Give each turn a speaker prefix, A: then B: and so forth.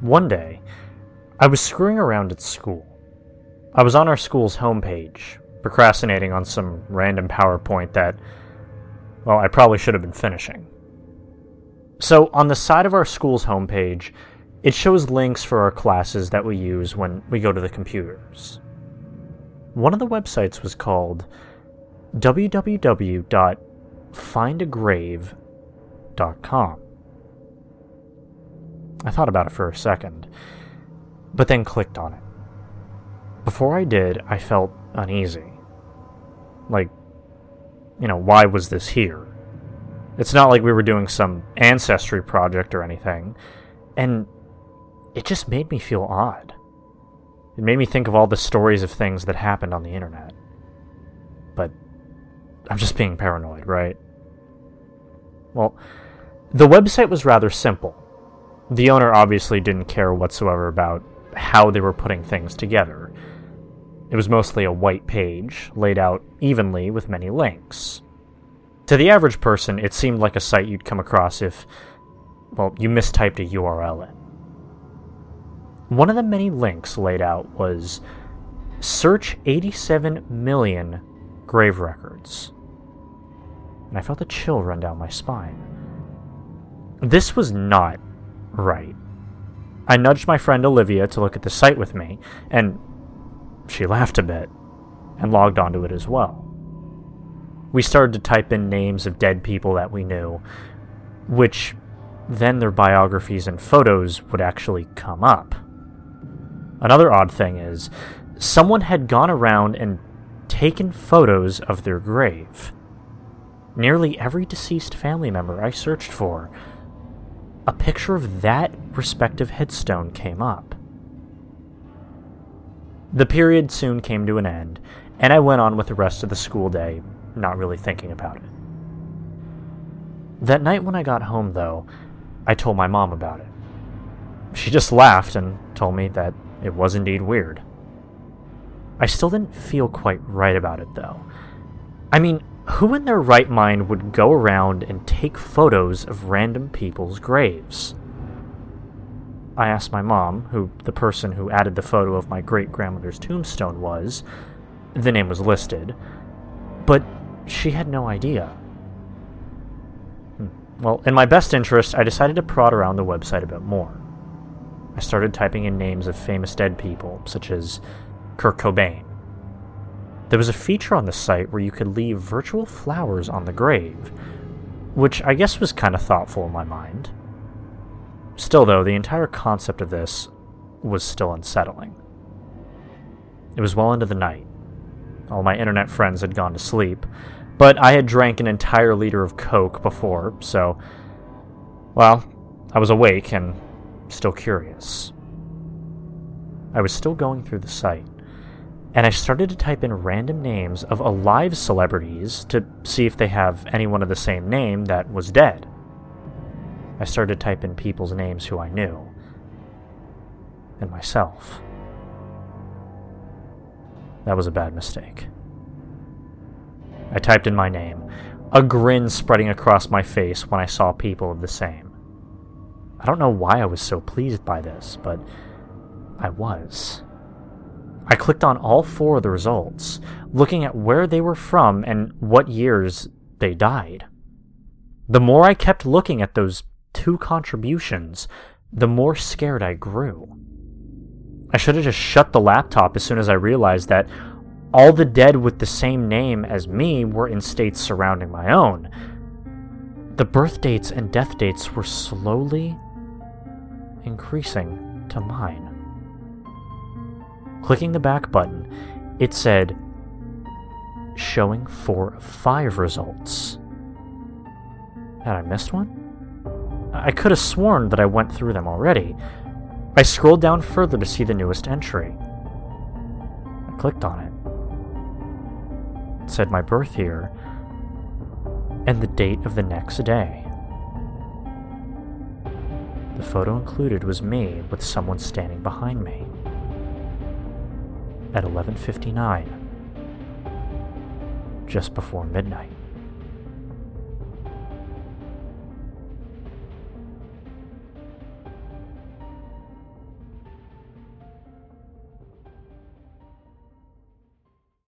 A: One day, I was screwing around at school. I was on our school's homepage, procrastinating on some random PowerPoint that, well, I probably should have been finishing. So, on the side of our school's homepage, it shows links for our classes that we use when we go to the computers. One of the websites was called www.findagrave.com. I thought about it for a second, but then clicked on it. Before I did, I felt uneasy. Like, you know, why was this here? It's not like we were doing some ancestry project or anything. And it just made me feel odd. It made me think of all the stories of things that happened on the internet. But I'm just being paranoid, right? Well, the website was rather simple. The owner obviously didn't care whatsoever about how they were putting things together. It was mostly a white page, laid out evenly with many links. To the average person, it seemed like a site you'd come across if, well, you mistyped a URL in. One of the many links laid out was search 87 million grave records. And I felt a chill run down my spine. This was not right. I nudged my friend Olivia to look at the site with me, and she laughed a bit and logged onto it as well. We started to type in names of dead people that we knew, which then their biographies and photos would actually come up. Another odd thing is, someone had gone around and taken photos of their grave. Nearly every deceased family member I searched for, a picture of that respective headstone came up. The period soon came to an end, and I went on with the rest of the school day, not really thinking about it. That night when I got home, though, I told my mom about it. She just laughed and told me that it was indeed weird. I still didn't feel quite right about it, though. I mean, who in their right mind would go around and take photos of random people's graves? I asked my mom, who the person who added the photo of my great grandmother's tombstone was. The name was listed, but she had no idea. Hmm. Well, in my best interest, I decided to prod around the website a bit more. I started typing in names of famous dead people, such as Kurt Cobain. There was a feature on the site where you could leave virtual flowers on the grave, which I guess was kind of thoughtful in my mind. Still, though, the entire concept of this was still unsettling. It was well into the night. All my internet friends had gone to sleep, but I had drank an entire liter of Coke before, so, well, I was awake and still curious. I was still going through the site, and I started to type in random names of alive celebrities to see if they have anyone of the same name that was dead. I started to type in people's names who I knew, and myself. That was a bad mistake. I typed in my name, a grin spreading across my face when I saw people of the same. I don't know why I was so pleased by this, but I was. I clicked on all four of the results, looking at where they were from and what years they died. The more I kept looking at those two contributions, the more scared I grew. I should have just shut the laptop as soon as I realized that all the dead with the same name as me were in states surrounding my own. The birth dates and death dates were slowly increasing to mine. Clicking the back button, it said, showing four of five results. Had I missed one? I could have sworn that I went through them already. I scrolled down further to see the newest entry. I clicked on it. It said my birth year and the date of the next day. The photo included was me with someone standing behind me. At 11:59, just before midnight.